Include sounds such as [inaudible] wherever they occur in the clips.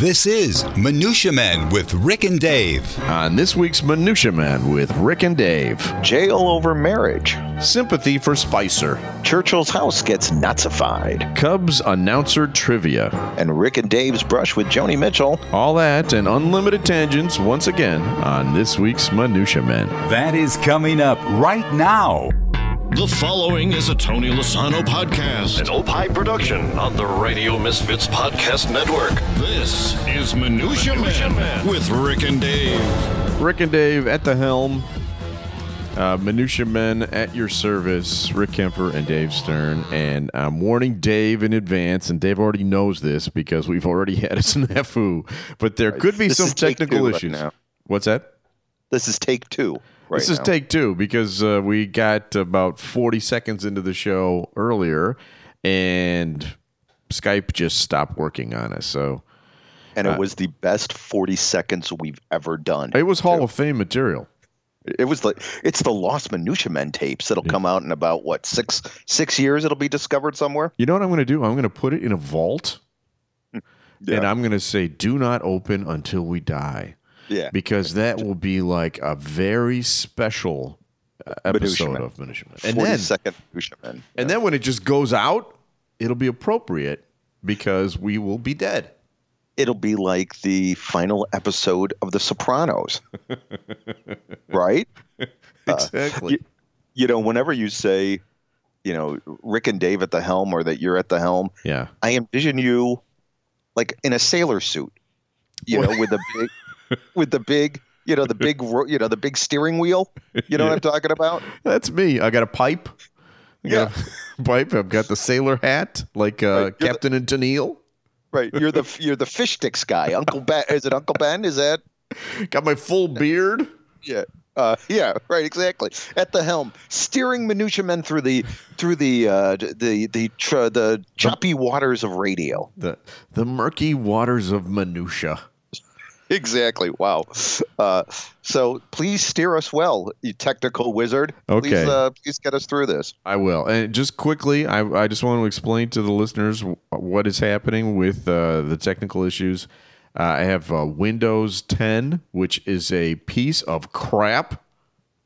This is Minutia Men with Rick and Dave. Uh, on this week's Minutia Man with Rick and Dave, Jail over marriage. sympathy for Spicer, Churchill's house gets Nazified. Cubs announcer trivia, And Rick and Dave's brush with Joni Mitchell. all that and unlimited tangents once again on this week's Minutia Men. That is coming up right now. The following is a Tony Lasano podcast, an Opie production on the Radio Misfits Podcast Network. This is Minutia, Man, with Rick and Dave. Rick and Dave at the helm. Uh, Minutia Men at your service, Rick Kemper and Dave Stern. And I'm warning Dave in advance, and Dave already knows this because we've already [laughs] had a snafu. But there could be This some technical two right now. What's that? This is take two. Right this is now. take two because uh, we got about 40 seconds into the show earlier, and Skype just stopped working on us. So And it was the best 40 seconds we've ever done. it was Hall of Fame material. It was like it's the Lost Minutia Men tapes that'll come out in about what six six years. It'll be discovered somewhere. You know what I'm going to do? I'm going to put it in a vault, and I'm going to say, "Do not open until we die," Yeah, because that will be like a very special uh, episode Man. of Minutia Man. And then, second Minutia Men. and then when it just goes out, it'll be appropriate because we will be dead. It'll be like the final episode of The Sopranos, [laughs] right? Exactly. you- You know, whenever you say, you know, Rick and Dave at the helm, or that you're at the helm, yeah. I envision you like in a sailor suit, you know, with a big, with the big, you know, the big, you know, the big steering wheel. You know what I'm talking about? That's me. I got a pipe. I Yeah. [laughs] pipe. I've got the sailor hat, like uh, Right, you're the- Captain and Tennille. Right. You're the you're the fish sticks guy, Uncle Ben. Is it Uncle Ben? Is that? Got my full beard. Yeah. Uh, yeah, right, exactly. At the helm, steering minutia men through the through the uh, the the tr- the choppy waters of radio. The the murky waters of minutia. Exactly. Wow. Uh, so please steer us well, you technical wizard. Okay. Please, uh, please get us through this. I will. And just quickly, I, I just want to explain to the listeners what is happening with uh, the technical issues. Uh, I have uh, Windows 10, which is a piece of crap.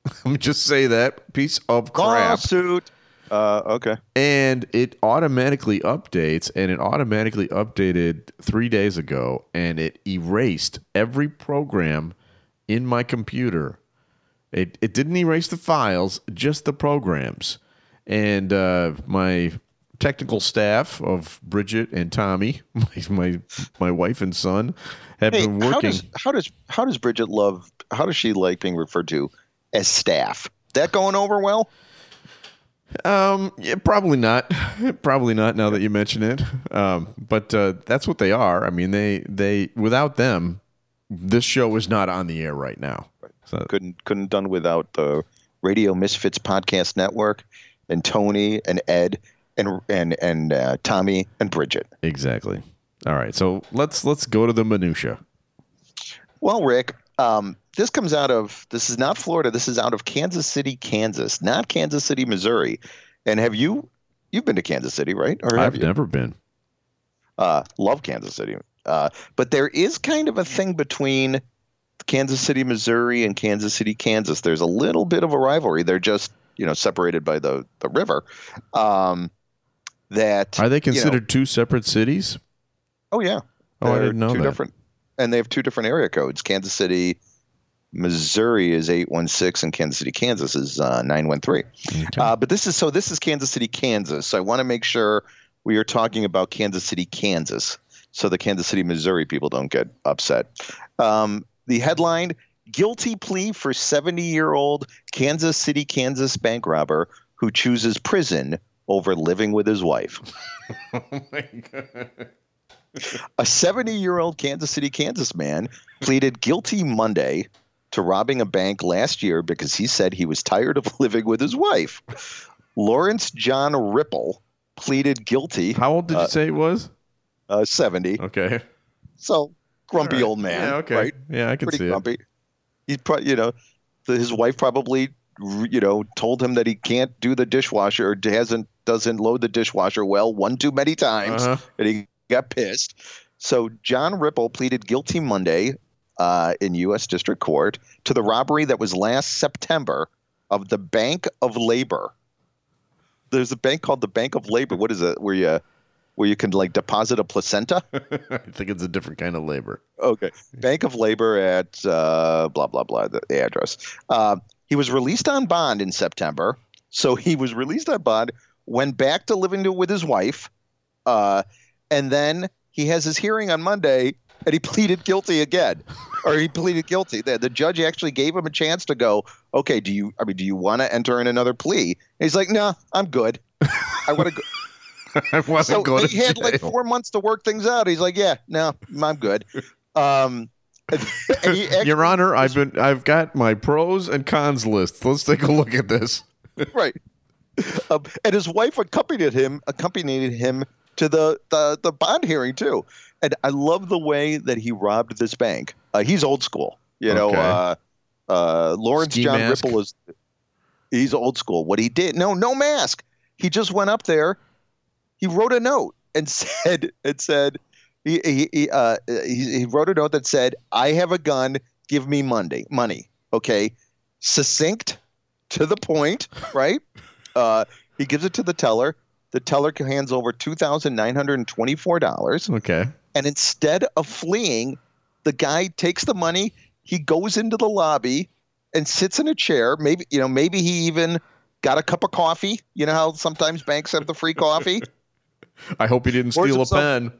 [laughs] Let me just say that piece of crap. Lawsuit. Uh, okay. and it automatically updates and it automatically updated three days ago and it erased every program in my computer it, it didn't erase the files just the programs and uh, my technical staff of bridget and tommy [laughs] my my, my wife and son have Hey, been how working does how does how does Bridget love? How does she like being referred to as staff? That going over well? Um, yeah, probably not. [laughs] probably not. Now that you mention it, um, but uh, that's what they are. I mean, they they without them, this show is not on the air right now. So Couldn't couldn't done without the Radio Misfits podcast network and Tony and Ed and and and uh, Tommy and Bridget. exactly. All right. So let's let's go to the minutia. Well, Rick, um, this comes out of this is not Florida. This is out of Kansas City, Kansas, not Kansas City, Missouri. And have you you've been to Kansas City, right? Or have I've you? never been. uh, love Kansas City. Uh, but there is kind of a thing between Kansas City, Missouri, and Kansas City, Kansas. There's a little bit of a rivalry. They're just you know separated by the the river. Um, that Are they you know- considered two separate cities? oh yeah. Oh, I didn't know two that. Different, and they have two different area codes. Kansas City, Missouri is eight one six, and Kansas City, Kansas is uh, nine one three. Okay. Uh, but this is so. This is Kansas City, Kansas. So I want to make sure we are talking about Kansas City, Kansas, so the Kansas City, Missouri people don't get upset. Um, the headline: Guilty plea for seventy-year-old Kansas City, Kansas bank robber who chooses prison over living with his wife. [laughs] oh my god. A 70 year old Kansas City, Kansas man pleaded guilty Monday to robbing a bank last year because he said he was tired of [laughs] living with his wife. Lawrence John Ripple pleaded guilty, How old did you Uh, say it was? uh, 70. Okay. So grumpy right. old man, Yeah. Okay. right? Yeah, I can Pretty see grumpy. He probably, you know, the, his wife probably, you know, told him that he can't do the dishwasher or hasn't doesn't load the dishwasher well one too many times. Uh-huh. and he got pissed. So John Ripple pleaded guilty Monday uh, in U.S. District Court to the robbery that was last September of the Bank of Labor. There's a bank called the Bank of Labor. What is it? Where you where you can like deposit a placenta? [laughs] I think it's a different kind of labor. Okay. Bank of Labor at uh, blah blah blah. The, the address. Uh, he was released on bond in September. So he was released on bond, went back to living to, with his wife, uh, and then he has his hearing on Monday, and he pleaded guilty again, [laughs] or he pleaded guilty. The, the judge actually gave him a chance to go. Okay, do you? I mean, do you want to enter in another plea? And he's like, No, I'm good. I want to go. [laughs] I want so to go to he had like four months to work things out. He's like, Yeah, no, I'm good. Um, and, [laughs] and he actually, Your Honor, I've been I've got my pros and cons list. Let's take a look at this. right. Um, and his wife accompanied him accompanied him to the, the the bond hearing too. And I love the way that he robbed this bank. Uh, he's old school, you know. Uh, uh, Lawrence Ski John mask? Ripple is he's old school. What he did, no, no mask. He just went up there. He wrote a note and [laughs] said and said he he he, uh, he, he wrote a note that said, "I have a gun. Give me Monday money." Okay, succinct, to the point, right? Uh, he gives it to the teller. The teller hands over two thousand nine hundred and twenty-four dollars, Okay. and instead of fleeing, the guy takes the money. He goes into the lobby and sits in a chair. Maybe you know, maybe he even got a cup of coffee. You know how sometimes banks have the free coffee. [laughs] I hope he didn't steal a pen.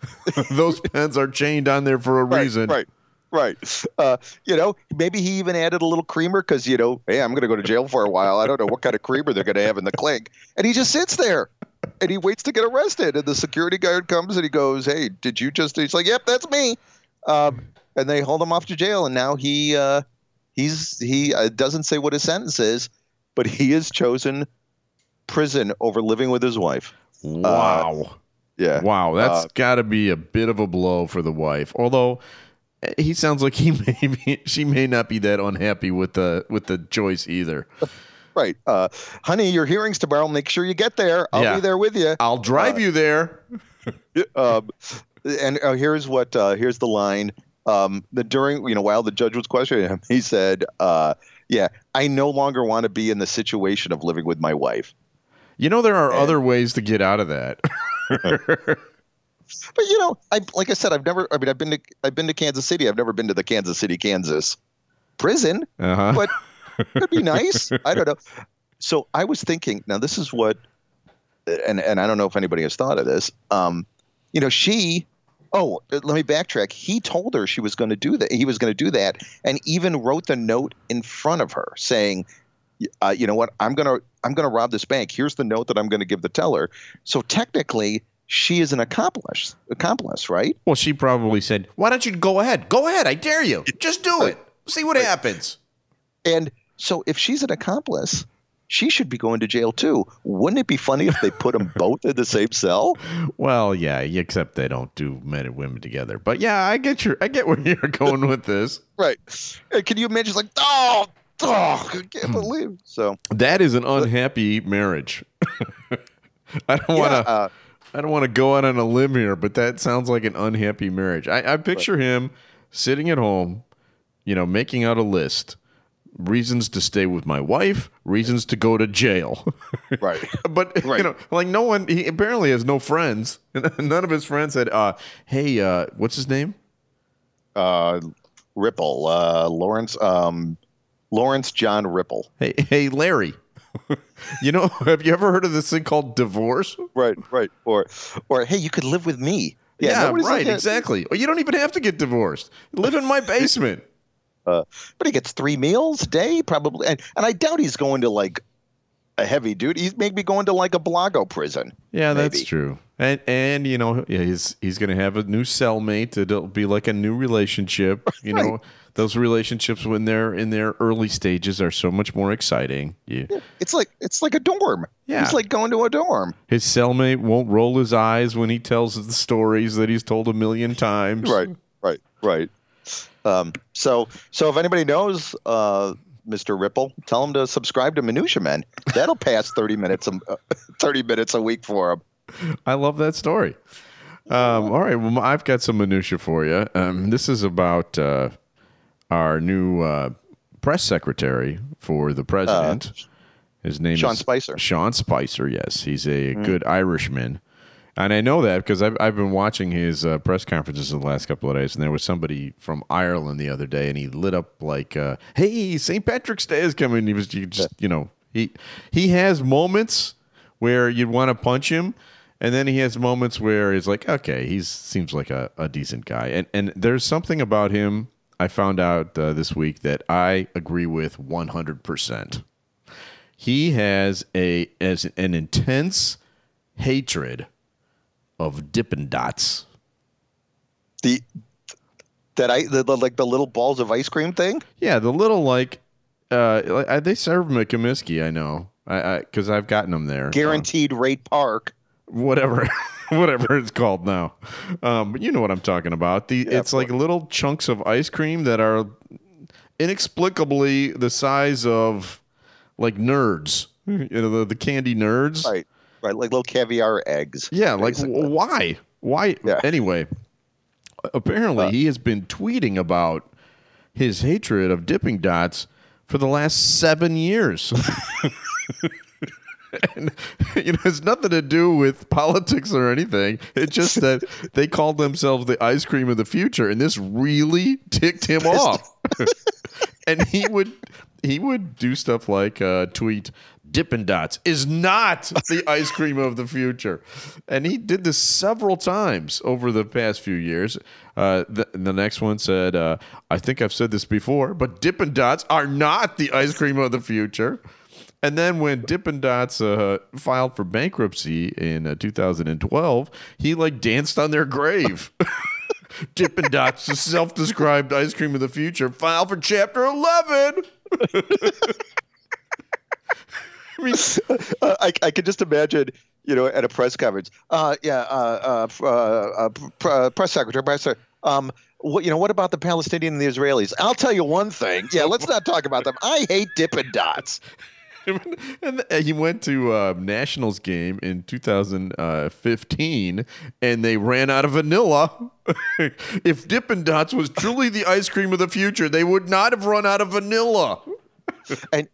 [laughs] Those pens are chained on there for a reason. Right, right. [laughs] Uh, you know, maybe he even added a little creamer because you know, hey, I'm going to go to jail for a while. I don't know what kind of creamer they're going to have in the clink, and he just sits there and he waits to get arrested. And the security guard comes and he goes, "Hey, did you just?" He's like, "Yep, that's me." Um, and they hold him off to jail, and now he uh, he's he uh, doesn't say what his sentence is, but he has chosen prison over living with his wife. Wow. Yeah. Wow, that's Uh, got to be a bit of a blow for the wife. Although he sounds like he [laughs] may be, she may not be that unhappy with the with the choice either. Right. Uh, honey, your hearing's tomorrow. Make sure you get there. I'll Yeah. be there with you. I'll drive you there. [laughs] um, and uh, here's what uh, here's the line. Um, the during you know while the judge was questioning him, he said, uh, "Yeah, I no longer want to be in the situation of living with my wife." You know there are other ways to get out of that. [laughs] But you know, I like I said, I've never. I mean, I've been to I've been to Kansas City. I've never been to the Kansas City, Kansas prison. Uh-huh. But [laughs] it'd be nice. I don't know. So I was thinking. Now this is what, and and I don't know if anybody has thought of this. Um, you know, she. Oh, let me backtrack. He told her she was going to do that. He was going to do that, and even wrote the note in front of her saying, uh, "You know what? I'm gonna I'm gonna rob this bank. Here's the note that I'm going to give the teller." So technically, she is an accomplice. Accomplice, right? well, she probably said, "Why don't you go ahead? Go ahead. I dare you. Just do it. See what happens." And so if she's an accomplice, she should be going to jail too. Wouldn't it be funny if they put them [laughs] both in the same cell? Well, yeah, except they don't do men and women together. But yeah, I get your I get where [laughs] you're going with this. Right. Can you imagine? It's like, oh, oh, I can't believe. So That is an unhappy marriage. [laughs] I don't want to uh, I don't want to go out on a limb here, but that sounds like an unhappy marriage. I, I picture him sitting at home, you know, making out a list. Reasons to stay with my wife, reasons to go to jail. [laughs] right. [laughs] but you know, like no one he apparently has no friends. [laughs] None of his friends said, uh, hey, uh, what's his name? Uh, Ripple, uh, Lawrence, um, Lawrence John Ripple. Hey, hey, Larry. [laughs] you know, have you ever heard of this thing called divorce? Right. Right. Or, or hey, you could live with me. Yeah, nobody's right, exactly. Or you don't even have to get divorced. Live in my [laughs] basement. Uh, but he gets three meals a day, probably, and and I doubt he's going to like a heavy duty. He's maybe going to like a Blago prison. Yeah, that's true. And and you know, yeah, he's he's gonna have a new cellmate. It'll be like a new relationship. You [laughs] know, Right. Those relationships when they're in their early stages are so much more exciting. Yeah. It's like it's like a dorm. Yeah. It's like going to a dorm. His cellmate won't roll his eyes when he tells the stories that he's told a million times. Right, right, right. Um, so, so if anybody knows uh, Mr. Ripple, tell him to subscribe to Minutia Men. That'll pass thirty minutes, a, uh, [laughs] thirty minutes a week for him. I love that story. Um, all right. Well, I've got some minutia for you. Um, this is about uh, our new uh, press secretary for the president. His name is Sean is Spicer. Sean Spicer. Yes, he's a good Irishman, and I know that because I've I've been watching his uh, press conferences the last couple of days, and there was somebody from Ireland the other day, and he lit up like, uh, "Hey, St. Patrick's Day is coming." He was you just you know he he has moments where you'd want to punch him. And then he has moments where he's like, okay, he seems like a, a decent guy. And and there's something about him I found out uh, this week that I agree with 100%. He has a as an intense hatred of Dippin' Dots. The that I the, the like the little balls of ice cream thing. Yeah, the little like uh they serve them at Comiskey, I know. I because I've gotten them there. Guaranteed rate park. whatever [laughs] [laughs] whatever it's called now. Um, but you know what I'm talking about. The it's like little chunks of ice cream that are inexplicably the size of like nerds. You know the, the candy nerds. Right. Right. Like little caviar eggs. Yeah, like basically. w- why? Why? Yeah. Anyway, apparently he has been tweeting about his hatred of Dippin' Dots for the last seven years. [laughs] and you know, it's nothing to do with politics or anything. It's just that [laughs] they called themselves the ice cream of the future, and this really ticked him off. [laughs] and he would he would do stuff like uh, tweet Dippin' Dots is not the ice cream of the future, and he did this several times over the past few years. Uh, the, the next one said, uh, "I think I've said this before, but Dippin' Dots are not the ice cream of the future." And then when Dippin' Dots uh, filed for bankruptcy in uh, 2012, he like danced on their grave. [laughs] Dippin' Dots, the self-described ice cream of the future, file for Chapter 11. [laughs] I mean, Uh, I, I could just imagine, you know, at a press conference. Uh, yeah, uh, uh, uh, uh, uh, press secretary, press secretary. Um, what you know? What about the Palestinians and the Israelis? I'll tell you one thing. Yeah, let's not talk about them. I hate Dippin' Dots. [laughs] and he went to uh, Nationals game in 2015, and they ran out of vanilla. [laughs] if Dippin' Dots was truly the ice cream of the future, they would not have run out of vanilla. [laughs] And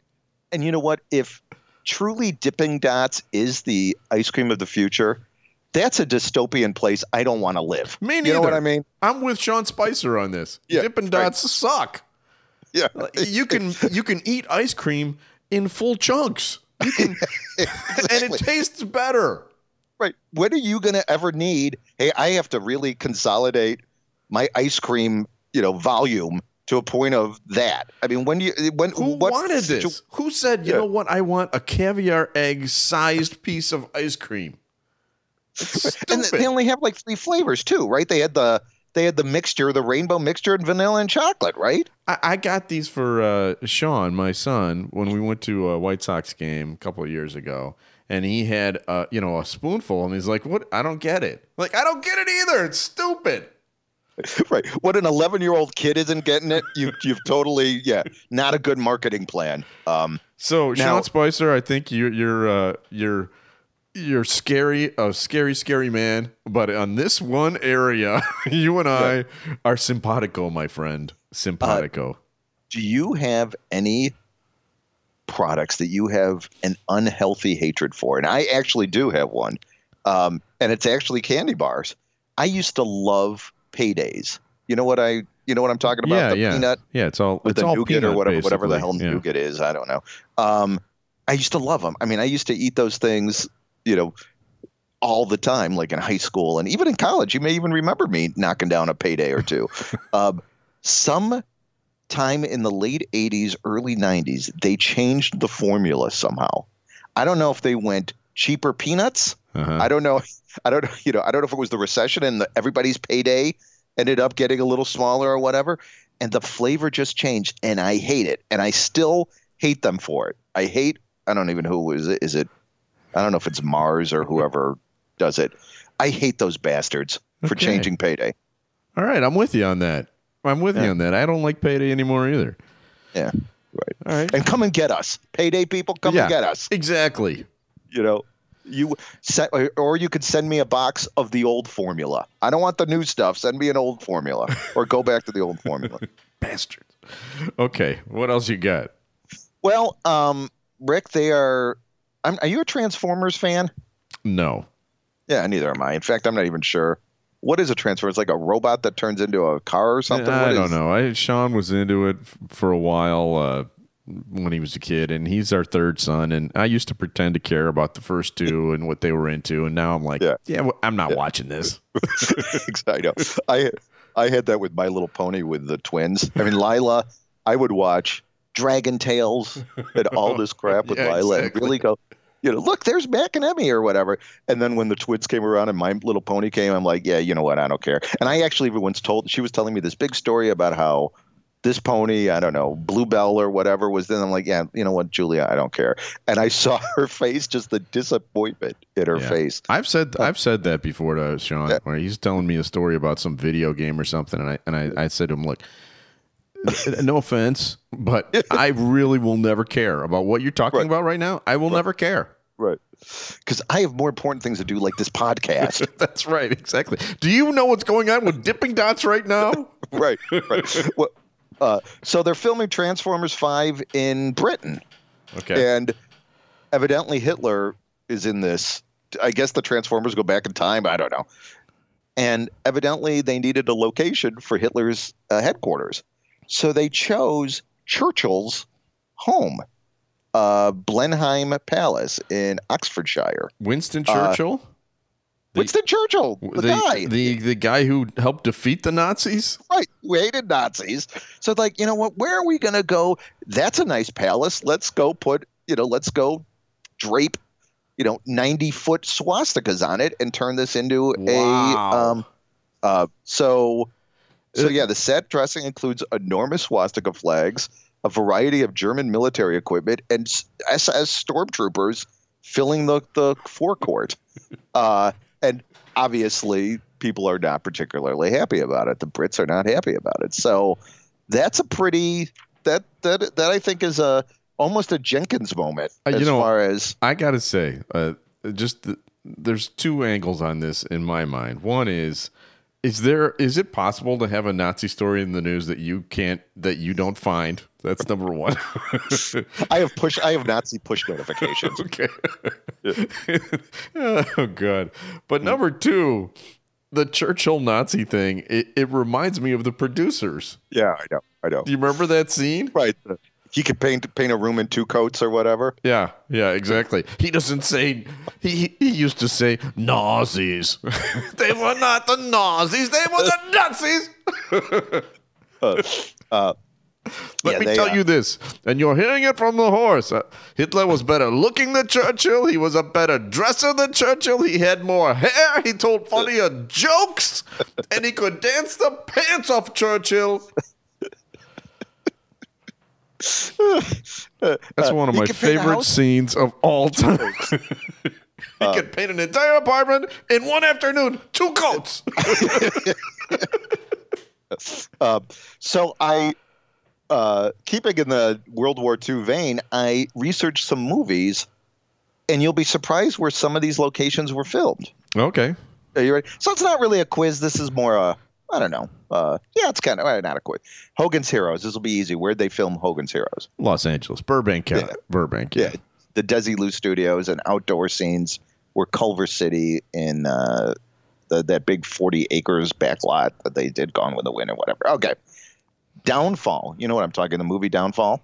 and you know what? If truly Dippin' Dots is the ice cream of the future, that's a dystopian place I don't want to live. Me neither. You know what I mean? I'm with Sean Spicer on this. Yeah, Dippin' right. Dots suck. Yeah. You can you can eat ice cream in full chunks. You can, [laughs] and it tastes better. Right. When are you going to ever need, hey, I have to really consolidate my ice cream, you know, volume to a point of that? I mean, when do you, when, Who what wanted this? Who said, you Yeah. know what? I want a caviar egg sized piece of ice cream. [laughs] And they only have like three flavors too, right? They had the, they had the mixture, the rainbow mixture and vanilla and chocolate, right? I, I got these for uh, Sean, my son, when we went to a White Sox game a couple of years ago, and he had uh, you know a spoonful, and he's like, "What? I don't get it. Like, I don't get it either. It's stupid." [laughs] right. What an 11 year old kid isn't getting it. You, you've totally, yeah, not a good marketing plan. Um, So Now- Sean Spicer, I think you're you're uh, you're you're scary, a scary, scary man. But on this one area, [laughs] you and I are simpatico, my friend. Simpatico. do you have any products that you have an unhealthy hatred for? And I actually do have one. Um, and it's actually candy bars. I used to love paydays. You know what I you know what I'm talking about? yeah, the yeah, peanut yeah. It's all with it's the all nougat or peanut, whatever whatever the hell. Yeah. nougat is. I don't know. Um, I used to love them. I mean, I used to eat those things, you know, all the time, like in high school and even in college. You may even remember me knocking down a payday or two. [laughs] um, some time in the late 80s, early 90s, they changed the formula somehow. I don't know if they went cheaper peanuts. Uh-huh. I don't know. [laughs] I don't know. You know, I don't know if it was the recession and the, everybody's payday ended up getting a little smaller or whatever, and the flavor just changed, and I hate it, and I still hate them for it. I hate. I don't even know who is it. Is it? I don't know if it's Mars or whoever does it. I hate those bastards for Okay. changing payday. All right, I'm with you on that. I'm with you on that. I don't like payday anymore either. Yeah, right. All right. And come and get us, payday people. Come yeah, and get us. Exactly. You know. You se- or you could send me a box of the old formula. I don't want the new stuff. Send me an old formula, or go back to the old formula. [laughs] Bastards. Okay, what else you got? Well, um, Rick, they are. I'm, are you a Transformers fan? No. Yeah, neither am I. In fact, I'm not even sure. What is a transformer? It's like a robot that turns into a car or something. I What don't is- know. I Sean was into it for a while uh, when he was a kid, and he's our third son. And I used to pretend to care about the first two [laughs] and what they were into, and now I'm like, Yeah. yeah, I'm not watching this. [laughs] I know. I I had that with My Little Pony with the twins. I mean, Lila, I would watch Dragon Tales and all this crap with [laughs] Yeah, Lila exactly. and really go, you know, look, there's Mac and Emmy or whatever. And then when the twins came around and My Little Pony came, I'm like, yeah, you know what? I don't care. And I actually once told, she was telling me this big story about how this pony, I don't know, Bluebell or whatever was then. I'm like, yeah, you know what, Julia, I don't care. And I saw [laughs] her face, just the disappointment in her Yeah. face. I've said uh, I've said that before to Sean, where he's telling me a story about some video game or something, and I and I, I said to him, look. [laughs] No offense, but I really will never care about what you're talking Right. about right now. I will never care. Right. Because I have more important things to do, like this podcast. [laughs] That's right, exactly. Do you know what's going on with Dippin' Dots right now? [laughs] right. Right. Well, uh, so they're filming Transformers 5 in Britain. Okay. And evidently Hitler is in this. I guess the Transformers go back in time. I don't know. And evidently they needed a location for Hitler's uh, headquarters. So they chose Churchill's home, uh, Blenheim Palace in Oxfordshire. Winston uh, Churchill, The- Winston Churchill, the, the, guy. the the guy who helped defeat the Nazis. right who hated nazis so like you know what where are we going to go that's a nice palace let's go put you know let's go drape you know 90 foot swastikas on it and turn this into Wow. a um uh so so yeah the set dressing includes enormous swastika flags a variety of german military equipment and ss stormtroopers filling the the forecourt [laughs] uh and obviously people are not particularly happy about it. The Brits are not happy about it. So that's a pretty that that that I think is a almost a Jenkins moment Uh, you as know- far as I gotta say, uh, just the, there's two angles on this in my mind. One is, is there is it possible to have a Nazi story in the news that you can't that you don't find? That's number one. [laughs] I have push I have Nazi push notifications. [laughs] okay. [laughs] oh god. But number two, the Churchill Nazi thing. It, it reminds me of the producers. yeah, I know, I know. Do you remember that scene? Right. He could paint paint a room in two coats or whatever. Yeah, yeah, exactly. He doesn't say. He he used to say Nazis. [laughs] they were not the Nazis. They were the [laughs] Nazis. Uh, uh, Let Yeah, me they, tell uh, you this, and you're hearing it from the horse. Uh, Hitler was better looking than Churchill. He was a better dresser than Churchill. He had more hair. He told funnier jokes, and he could dance the pants off Churchill. That's one of he my could paint a favorite scenes of all time. [laughs] he could paint an entire apartment in one afternoon, two coats. Uh, [laughs] so I, uh, keeping in the World War II vein, I researched some movies, and you'll be surprised where some of these locations were filmed. okay. Are you ready? So it's not really a quiz. This is more a, I don't know. Uh, yeah, it's kind of not a quiz. Hogan's Heroes. This will be easy. Where'd they film Hogan's Heroes? Los Angeles, Burbank, Yeah. Burbank. Yeah, the Desilu Studios and outdoor scenes were Culver City in uh, the, that big 40 acres back lot that they did Gone with the Wind or whatever. Okay. Downfall. You know what I'm talking? The movie Downfall.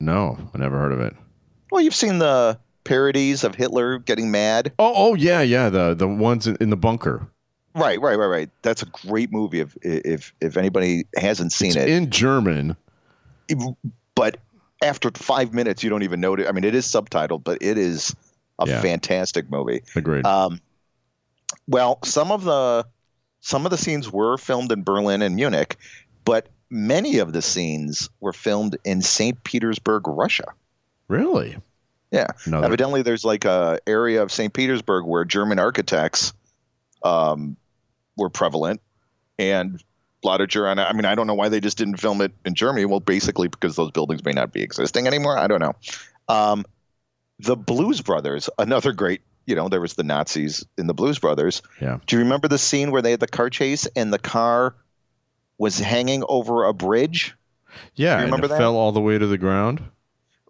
No, I never heard of it. Well, you've seen the parodies of Hitler getting mad. Oh, oh yeah, yeah. The the ones in the bunker. Right, right, right, right. That's a great movie. If if if anybody hasn't seen It's it, in German. but after five minutes, you don't even know it. I mean, it is subtitled, but it is a Yeah. fantastic movie. Agreed. Um, well, some of the some of the scenes were filmed in Berlin and Munich, but many of the scenes were filmed in St. Petersburg, Russia. really? Yeah, Another. evidently there's like a area of St. Petersburg where German architects um, were prevalent, and a lot of German. I mean, I don't know why they just didn't film it in Germany. Well, basically because those buildings may not be existing anymore. I don't know. Um, the Blues Brothers, another great you know, there was the Nazis in the Blues Brothers. Yeah. Do you remember the scene where they had the car chase and the car was hanging over a bridge? Yeah, you and remember it that? fell all the way to the ground.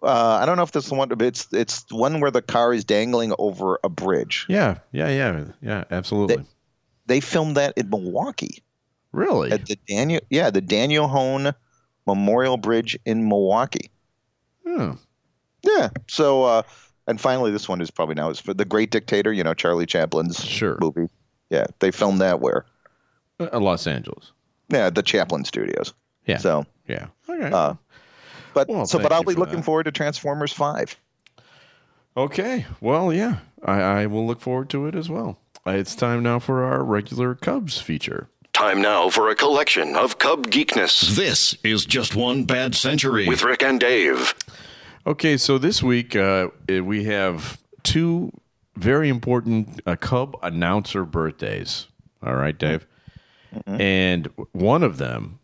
Uh, I don't know if this one, but it's it's one where the car is dangling over a bridge. Yeah, yeah, yeah, yeah, absolutely. They filmed that in Milwaukee really? at the Daniel, yeah, the Daniel Hoan Memorial Bridge in Milwaukee. Hmm. Yeah. So, uh, and finally, this one is probably now is for the Great Dictator. You know, Charlie Chaplin's Sure. movie. Yeah, they filmed that where? Uh, Los Angeles. Yeah, the Chaplin Studios. Yeah. So, Yeah. Okay. uh, but Well, so, but I'll be for looking that. forward to Transformers Five. okay. Well, yeah, I, I will look forward to it as well. It's time now for our regular Cubs feature. Time now for a collection of Cub geekness. This is Just One Bad Century with Rick and Dave. Okay, so this week uh, we have two very important uh, Cub announcer birthdays. All right, Dave. And one of them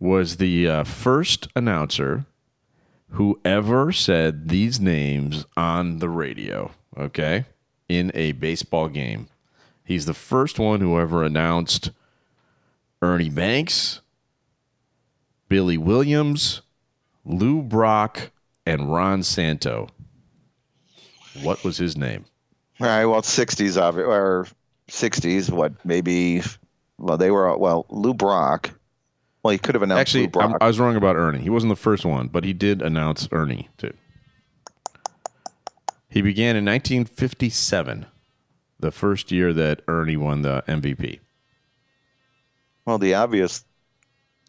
was the uh, first announcer who ever said these names on the radio, okay, in a baseball game. He's the first one who ever announced Ernie Banks, Billy Williams, Lou Brock, and Ron Santo. What was his name? All right. Well, sixties of or sixties. What maybe? Well, they were well. Lou Brock. Well, he could have announced Lou Actually, I was wrong about Ernie. He wasn't the first one, but he did announce Ernie too. He began in 1957, the first year that Ernie won the MVP. well, the obvious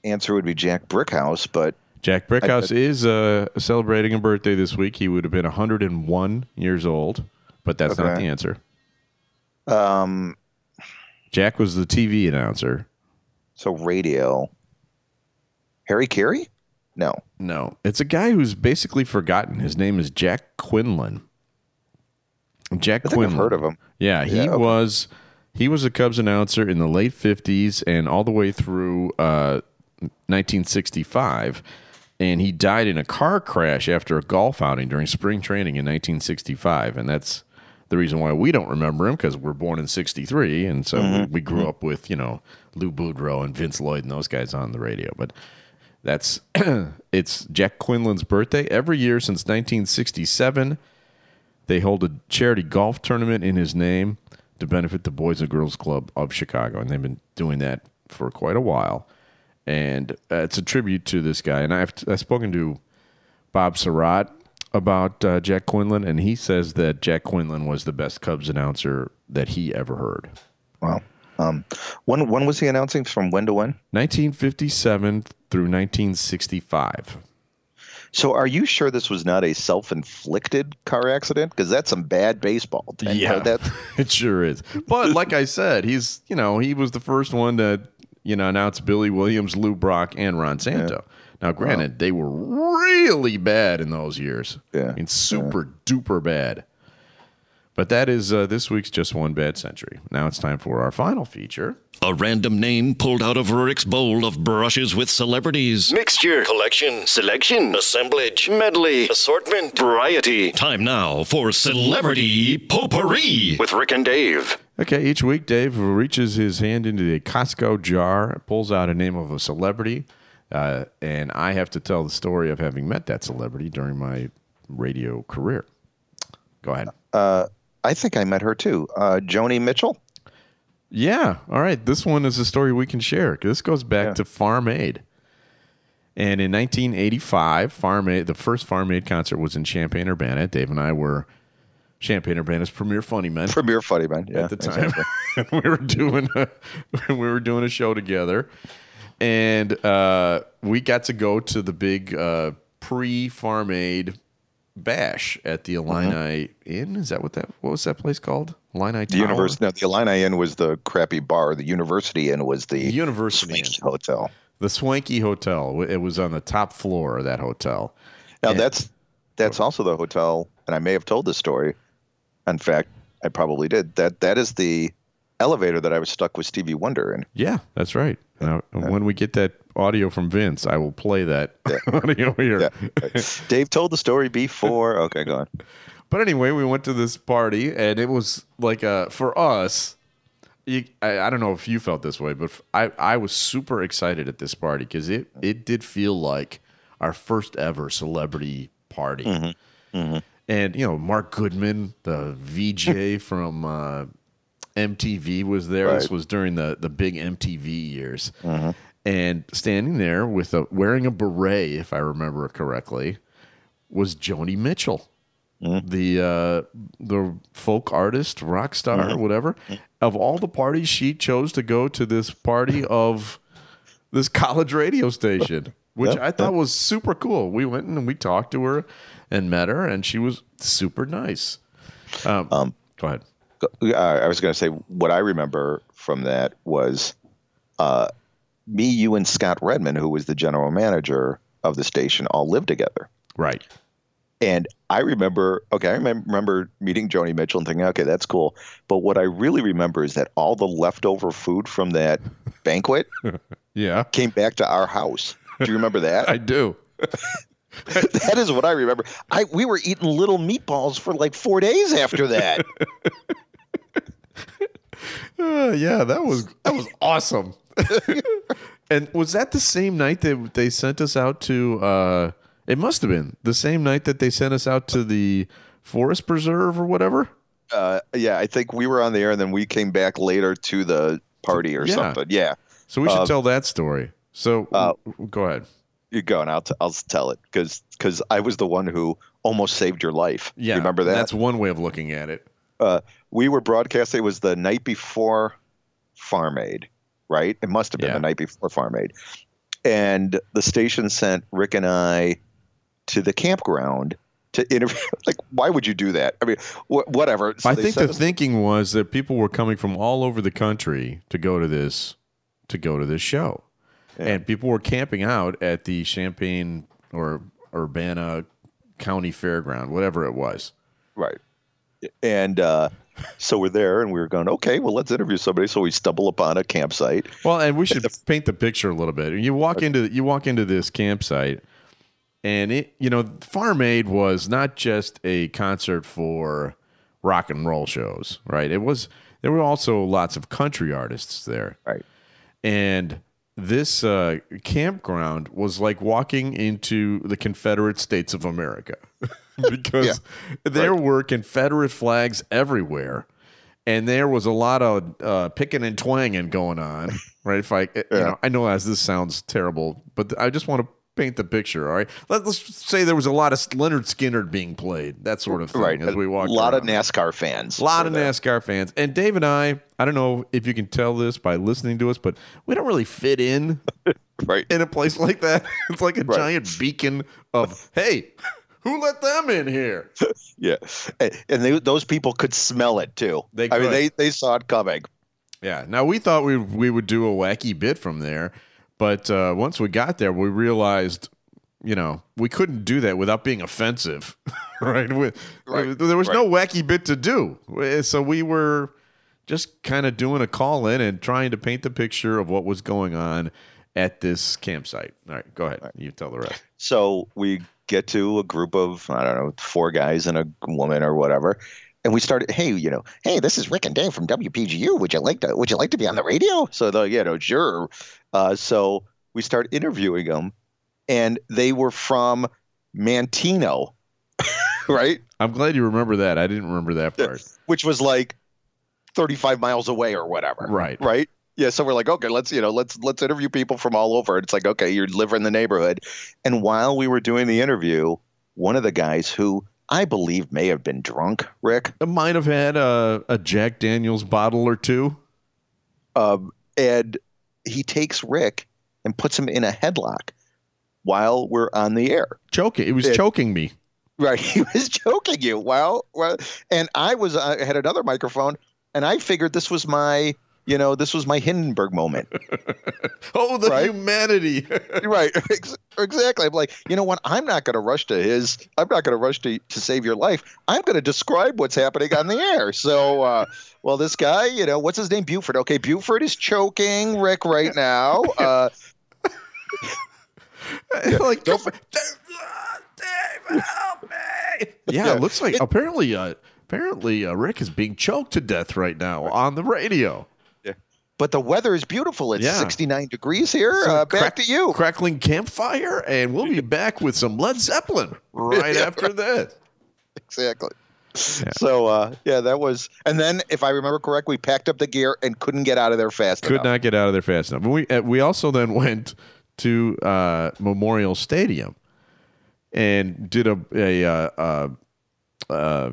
answer would be Jack Brickhouse, but Jack Brickhouse is uh, celebrating a birthday this week. He would have been 101 years old, but that's not the answer. um, Jack was the TV announcer. so radio. Harry Caray? No. No, it's a guy who's basically forgotten. His name is Jack Quinlan. Jack I Quinlan. I've heard of him. Yeah, he Yeah, okay. was he was a Cubs announcer in the late fifties and all the way through uh, 1965, and he died in a car crash after a golf outing during spring training in 1965, and that's the reason why we don't remember him because we're born in '63, and so we, we grew up with you know Lou Boudreau and Vince Lloyd and those guys on the radio, but. That's [clears throat] it's Jack Quinlan's birthday every year since 1967. They hold a charity golf tournament in his name to benefit the Boys and Girls Club of Chicago, and they've been doing that for quite a while. And uh, it's a tribute to this guy. And I've, I've spoken to Bob Sirott about uh, Jack Quinlan, and he says that Jack Quinlan was the best Cubs announcer that he ever heard. Wow. Um, when when was he announcing? From when to when? 1957 through 1965. So, are you sure this was not a self-inflicted car accident? Because that's some bad baseball. Uh, that [laughs] it sure is. But like I said, he's you know he was the first one to you know announce Billy Williams, Lou Brock, and Ron Santo. Now, granted, they were really bad in those years. Yeah. I mean, super duper bad. But that is uh, this week's just one bad century. Now it's time for our final feature. A random name pulled out of Rick's bowl of brushes with celebrities. Mixture, collection, selection, assemblage, medley, assortment, variety. Time now for Celebrity Potpourri with Rick and Dave. Okay, each week Dave reaches his hand into the Costco jar, pulls out a name of a celebrity, uh, and I have to tell the story of having met that celebrity during my radio career. Go ahead. I think I met her too. Uh, Joni Mitchell. Yeah. All right. This one is a story we can share. This goes back Yeah. to Farm Aid. And in 1985, Farm Aid, the first Farm Aid concert was in Champaign Urbana. Dave and I were Champaign Urbana's premier funny men Premier Funny Man. Yeah, at the time. exactly. [laughs] we were doing a, [laughs] we were doing a show together, and uh, we got to go to the big uh, pre Farm Aid bash at the mm-hmm. Illini Inn. Is that what that what was that place called? Illini The Tower? university. No, the Illini Inn was the crappy bar. The University Inn was the University Inn. hotel. The Swanky Hotel. It was on the top floor of that hotel. Now Yeah. that's that's also the hotel, and I may have told this story. In fact, I probably did. That that is the elevator that I was stuck with Stevie Wonder in. Yeah, that's right. Now, when we get that audio from Vince, I will play that [laughs] audio here. Yeah. Dave told the story before. Okay, go on. But anyway, we went to this party, and it was like a for us. You, I, I don't know if you felt this way, but I, I was super excited at this party because it it did feel like our first ever celebrity party. Mm-hmm. Mm-hmm. And you know, Mark Goodman, the VJ [laughs] from uh, MTV, was there. This was during the the big MTV years, mm-hmm. And standing there with a wearing a beret, if I remember correctly, was Joni Mitchell, the uh, the folk artist, rock star, whatever. Of all the parties, she chose to go to this party of this college radio station, [laughs] which Yep, I thought was super cool. We went and we talked to her and met her, and she was super nice. Um, go ahead. Uh, I was going to say what I remember from that was uh, me, you, and Scott Redmond, who was the general manager of the station, all lived together. Right. And I remember, okay, I remember meeting Joni Mitchell and thinking, okay, that's cool. But what I really remember is that all the leftover food from that [laughs] banquet Yeah, came back to our house. Do you remember that? [laughs] I do. [laughs] that is what I remember. I we were eating little meatballs for like four days after that. Uh, yeah, that was that was awesome. [laughs] and was that the same night that they sent us out to? Uh, it must have been the same night that they sent us out to the forest preserve or whatever. uh, yeah, I think we were on the air, and then we came back later to the party or Yeah. something. Yeah, So we should Uh, tell that story. So uh, go ahead. you go, and I'll t- I'll tell it because I was the one who almost saved your life. Yeah, you remember that? That's one way of looking at it. Uh, we were broadcasting. It was the night before Farm Aid, right? It must have been Yeah. the night before Farm Aid, and the station sent Rick and I to the campground to interview. [laughs] Like, why would you do that? I mean, wh- whatever. So I think the us- thinking was that people were coming from all over the country to go to this to go to this show, and people were camping out at the Champaign or Urbana County Fairground, whatever it was. Right. And uh, so we're there and we were going, okay, well, let's interview somebody. So we stumble upon a campsite. Well, and we should paint the picture a little bit. You walk into you walk into this campsite, and it you know Farm Aid was not just a concert for rock and roll shows, right? It was there were also lots of country artists there, Right. and this uh, campground was like walking into the Confederate States of America [laughs] [laughs] because there were Confederate flags everywhere, and there was a lot of uh, picking and twanging going on. Right? If I, you know, I know as this sounds terrible, but I just want to paint the picture. All right, Let, us say there was a lot of Lynyrd Skynyrd being played, that sort of thing, Right. as we a lot around. of NASCAR fans. A lot of there. NASCAR fans. And Dave and I, I don't know if you can tell this by listening to us, but we don't really fit in [laughs] Right. in a place like that. [laughs] It's like a Right. giant beacon of, hey, who let them in here? [laughs] Yeah. And, and they, those people could smell it too. They I mean, they, they saw it coming. Yeah. Now we thought we we would do a wacky bit from there, but uh, once we got there, we realized, you know, we couldn't do that without being offensive, [laughs] right? We- Right, There was no wacky bit to do, so we were just kind of doing a call in and trying to paint the picture of what was going on at this campsite. All right, go ahead. You tell the rest. So we get to a group of, I don't know, four guys and a woman or whatever. And we started, hey, you know, hey, this is Rick and Dave from WPGU. Would you like to, would you like to be on the radio? So they're, you know, sure. Uh, so we start interviewing them and they were from Manteno, [laughs] right? I'm glad you remember that. I didn't remember that part. Which was like 35 miles away or whatever. Right. Right. Yeah. So we're like, okay, let's, you know, let's, let's interview people from all over. It's like, okay, you live in the neighborhood. And while we were doing the interview, one of the guys who I believe may have been drunk, Rick, I might have had a, a Jack Daniels bottle or two. um, and he takes Rick and puts him in a headlock while we're on the air. Choking. It was Yeah. choking me. Right. [laughs] He was choking you. Well, well, and I was, I had another microphone and I figured this was my, you know, this was my Hindenburg moment. [laughs] Oh, the Right? humanity. [laughs] right. Exactly. I'm like, you know what? I'm not going to rush to his, I'm not going to rush to, to save your life. I'm going to describe what's happening on the air. So, uh, well, this guy, you know, what's his name? Buford. Okay. Buford is choking Rick right now. [laughs] Uh, like, Don't- Dave, help me. Yeah, it looks like apparently, uh, apparently uh, Rick is being choked to death right now on the radio. But the weather is beautiful. It's Yeah. 69 degrees here. So uh, back crack- to you. Crackling campfire, and we'll be back with some Led Zeppelin right [laughs] Yeah, after this. Exactly. So uh, yeah, that was. And then, if I remember correct, we packed up the gear and couldn't get out of there fast enough. Could enough. not get out of there fast enough. We uh, we also then [laughs] went to uh, Memorial Stadium and did a a uh, uh, uh,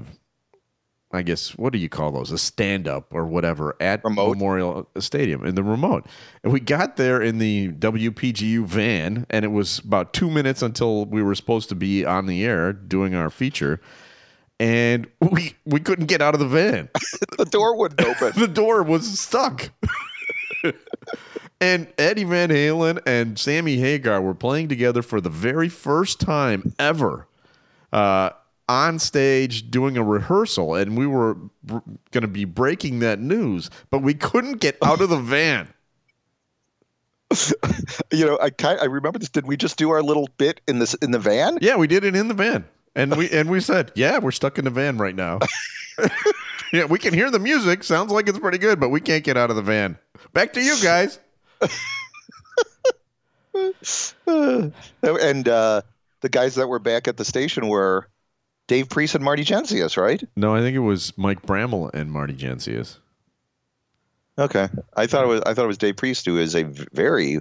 I guess what do you call those? A stand up or whatever at Remote. Memorial Stadium in the remote. And we got there in the WPGU van, and it was about two minutes until we were supposed to be on the air doing our feature. And we we couldn't get out of the van. [laughs] the door wouldn't [laughs] open. the door was stuck. and Eddie Van Halen and Sammy Hagar were playing together for the very first time ever uh, on stage doing a rehearsal. And we were br- going to be breaking that news, but we couldn't get out of the [laughs] van. you know, I kind I remember this. Did we just do our little bit in this in the van? Yeah, we did it in the van. And we and we said, "Yeah, we're stuck in the van right now." [laughs] yeah, we can hear the music. Sounds like it's pretty good, but we can't get out of the van. Back to you guys. [laughs] And uh, the guys that were back at the station were Dave Priest and Marty Gensius, right? No, I think it was Mike Bramall and Marty Gensius. Okay, I thought it was I thought it was Dave Priest, who is a very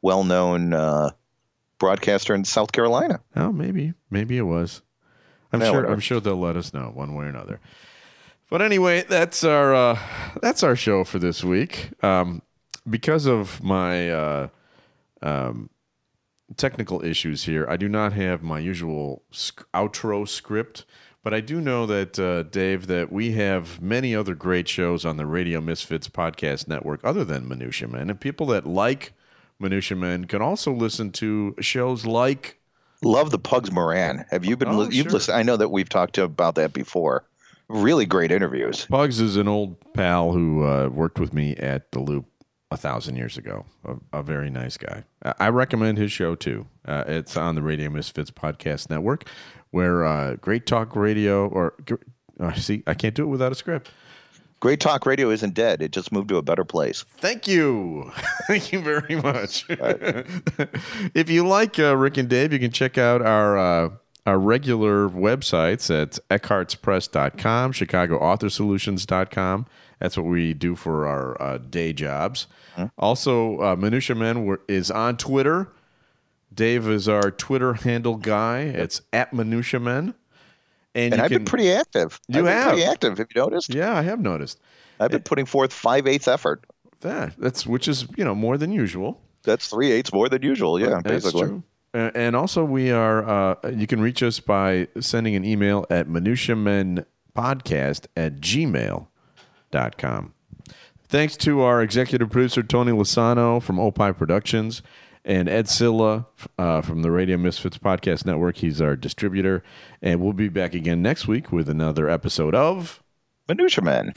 well known uh, broadcaster in South Carolina. Oh, maybe, maybe it was. I'm Yeah, sure. I'm sure they'll let us know one way or another. But anyway, that's our uh, that's our show for this week. Um, because of my uh, um, technical issues here, I do not have my usual sc- outro script. But I do know that uh, Dave, that we have many other great shows on the Radio Misfits podcast network, other than Minutia Men, and people that like Minutia Men can also listen to shows like Love the Pugs Moran. Have you been? Oh, you've sure. listened. I know that we've talked about that before. Really great interviews. Pugs is an old pal who uh, worked with me at the Loop a thousand years ago. A, a very nice guy. I recommend his show too. Uh, it's on the Radio Misfits podcast network, where uh, Great Talk Radio or uh, see, I can't do it without a script. Great Talk Radio isn't dead. It just moved to a better place. Thank you. [laughs] Thank you very much. [laughs] if you like uh, Rick and Dave, you can check out our uh, our regular websites at eckhartzpress.com, chicagoauthorsolutions.com. That's what we do for our uh, day jobs. Also, uh, Minutia Men is on Twitter. Dave is our Twitter handle guy. It's at Minutia Men. And, And I've can, been pretty active. You I've been have. pretty active. Have you noticed? Yeah, I have noticed I've been putting forth five eighths effort. that. That's which is you know more than usual. That's three eighths more than usual. Yeah, That's basically. true. And also, we are. Uh, you can reach us by sending an email at minutiamenpodcast at gmail.com. Thanks to our executive producer, Tony Lasano from Opie Productions, and Ed Cilla uh, from the Radio Misfits Podcast Network. He's our distributor. And we'll be back again next week with another episode of. Minutia Men.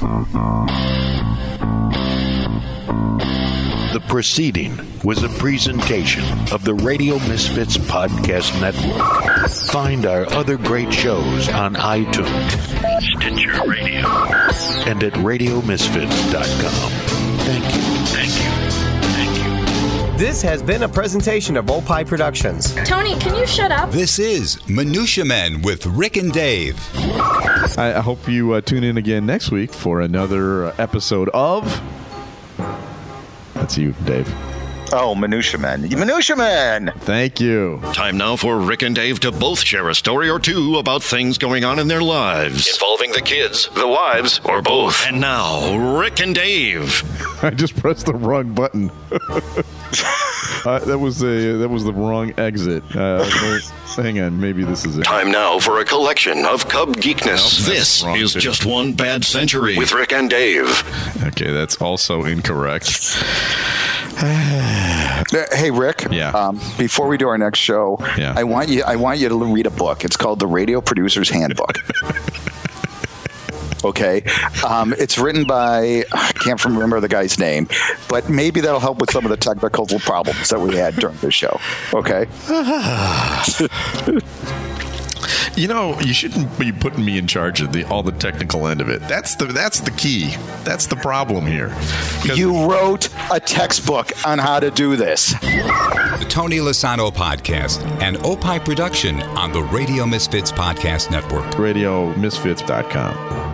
The proceeding was a presentation of the Radio Misfits Podcast Network. Find our other great shows on iTunes, Stitcher Radio, and at RadioMisfits.com. Thank you. Thank you. Thank you. This has been a presentation of Opie Productions. Tony, can you shut up? This is Minutia Men with Rick and Dave. I, I hope you uh, tune in again next week for another uh, episode of. That's you, Dave. Oh, Minutia Men. Minutia Men. Thank you. Time now for Rick and Dave to both share a story or two about things going on in their lives. Involving the kids, the wives, or both. And now, Rick and Dave. [laughs] I just pressed the wrong button. [laughs] uh, that was a that was the wrong exit. Uh, hang on, maybe this is it. Time now for a collection of Cub geekness. Nope, this is too. just one bad century with Rick and Dave. Okay, that's also incorrect. [sighs] Uh, Hey Rick. Yeah. Um, before we do our next show, Yeah. I want you. I want you to read a book. It's called The Radio Producer's Handbook. [laughs] okay. Um, it's written by I can't remember the guy's name, but maybe that'll help with some of the technical problems that we had during the show. Okay. [laughs] You know, you shouldn't be putting me in charge of the all the technical end of it. That's the that's the key. That's the problem here. You wrote a textbook on how to do this. The Tony Lasano Podcast, an Opie production on the Radio Misfits Podcast Network. RadioMisfits.com.